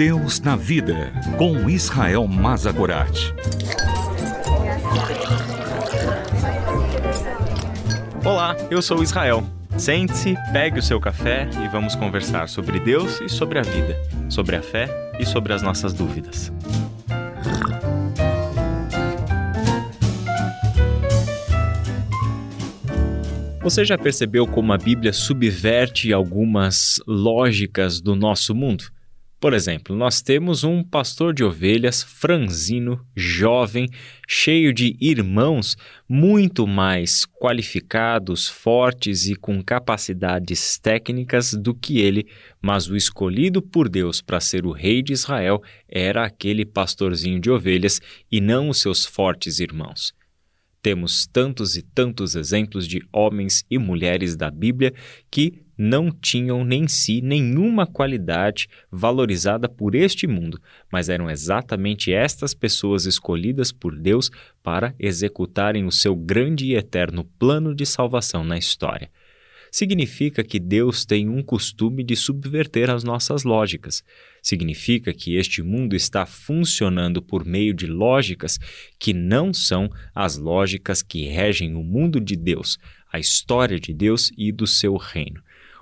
Deus na Vida, com Israel Mazagorat. Olá, eu sou Israel. Sente-se, pegue o seu café e vamos conversar sobre Deus e sobre a vida, sobre a fé e sobre as nossas dúvidas. Você já percebeu como a Bíblia subverte algumas lógicas do nosso mundo? Por exemplo, nós temos um pastor de ovelhas franzino, jovem, cheio de irmãos muito mais qualificados, fortes e com capacidades técnicas do que ele, mas o escolhido por Deus para ser o rei de Israel era aquele pastorzinho de ovelhas e não os seus fortes irmãos. Temos tantos e tantos exemplos de homens e mulheres da Bíblia que não tinham nem si nenhuma qualidade valorizada por este mundo, mas eram exatamente estas pessoas escolhidas por Deus para executarem o seu grande e eterno plano de salvação na história significa que Deus tem um costume de subverter as nossas lógicas. Significa que este mundo está funcionando por meio de lógicas que não são as lógicas que regem o mundo de Deus, a história de Deus e do seu reino.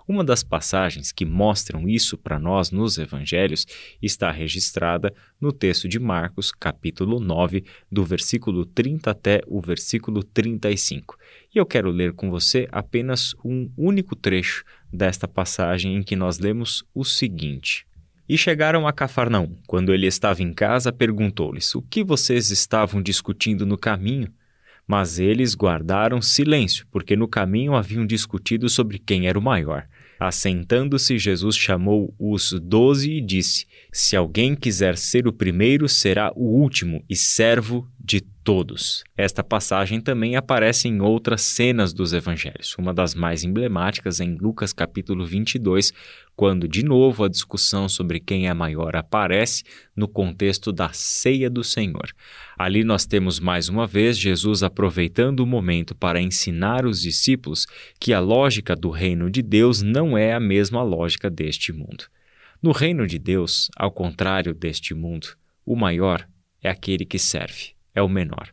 Uma das passagens que mostram isso para nós nos evangelhos está registrada no texto de Marcos, capítulo 9, do versículo 30 até o versículo 35. E eu quero ler com você apenas um único trecho desta passagem em que nós lemos o seguinte: e chegaram a Cafarnaum. Quando ele estava em casa, perguntou-lhes: O que vocês estavam discutindo no caminho? Mas eles guardaram silêncio, porque no caminho haviam discutido sobre quem era o maior. Assentando-se, Jesus chamou os doze e disse: Se alguém quiser ser o primeiro, será o último e servo de todos. Esta passagem também aparece em outras cenas dos evangelhos. Uma das mais emblemáticas em Lucas capítulo 22, quando de novo a discussão sobre quem é maior aparece no contexto da ceia do Senhor. Ali nós temos mais uma vez Jesus aproveitando o momento para ensinar os discípulos que a lógica do reino de Deus não é a mesma lógica deste mundo. No reino de Deus, ao contrário deste mundo, o maior é aquele que serve é o menor.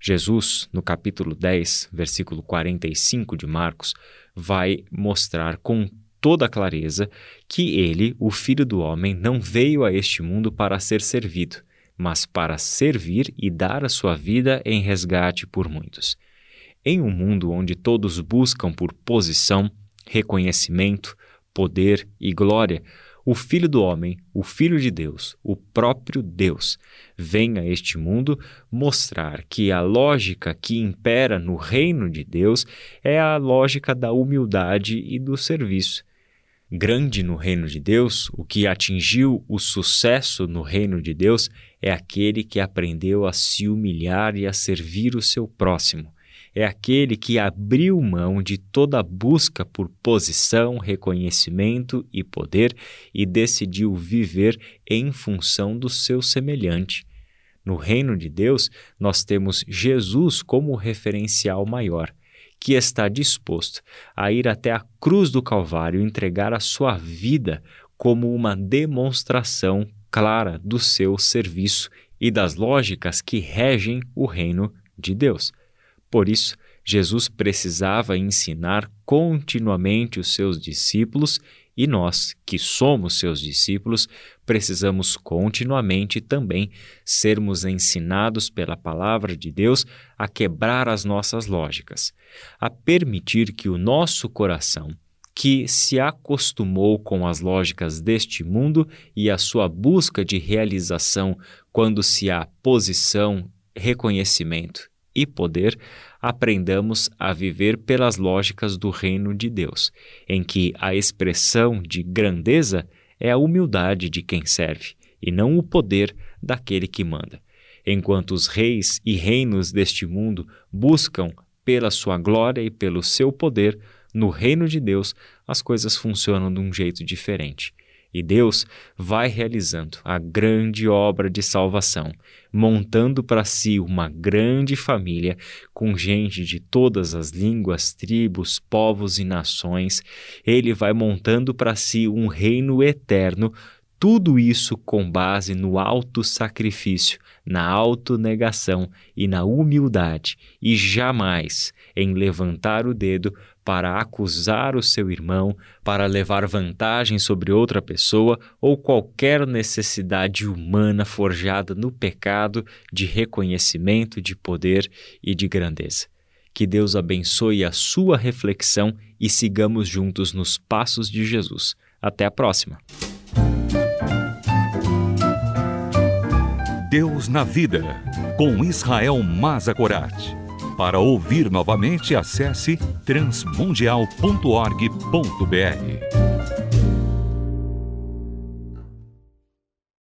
Jesus, no capítulo 10, versículo 45 de Marcos, vai mostrar com toda clareza que ele, o Filho do Homem, não veio a este mundo para ser servido, mas para servir e dar a sua vida em resgate por muitos. Em um mundo onde todos buscam por posição, reconhecimento, poder e glória, o Filho do Homem, o Filho de Deus, o próprio Deus, vem a este mundo mostrar que a lógica que impera no reino de Deus é a lógica da humildade e do serviço. Grande no reino de Deus, o que atingiu o sucesso no reino de Deus é aquele que aprendeu a se humilhar e a servir o seu próximo é aquele que abriu mão de toda busca por posição, reconhecimento e poder e decidiu viver em função do seu semelhante. No reino de Deus, nós temos Jesus como referencial maior, que está disposto a ir até a cruz do Calvário e entregar a sua vida como uma demonstração clara do seu serviço e das lógicas que regem o reino de Deus. Por isso, Jesus precisava ensinar continuamente os seus discípulos e nós, que somos seus discípulos, precisamos continuamente também sermos ensinados pela palavra de Deus a quebrar as nossas lógicas, a permitir que o nosso coração, que se acostumou com as lógicas deste mundo e a sua busca de realização quando se há posição, reconhecimento e poder, aprendamos a viver pelas lógicas do reino de Deus, em que a expressão de grandeza é a humildade de quem serve e não o poder daquele que manda. Enquanto os reis e reinos deste mundo buscam pela sua glória e pelo seu poder, no reino de Deus as coisas funcionam de um jeito diferente. E Deus vai realizando a grande obra de salvação, montando para si uma grande família com gente de todas as línguas, tribos, povos e nações. Ele vai montando para si um reino eterno Tudo isso com base no auto-sacrifício, na autonegação e na humildade, e jamais em levantar o dedo para acusar o seu irmão, para levar vantagem sobre outra pessoa ou qualquer necessidade humana forjada no pecado de reconhecimento, de poder e de grandeza. Que Deus abençoe a sua reflexão e sigamos juntos nos passos de Jesus. Até a próxima! Deus na Vida, com Israel Mazakorat. Para ouvir novamente, acesse transmundial.org.br.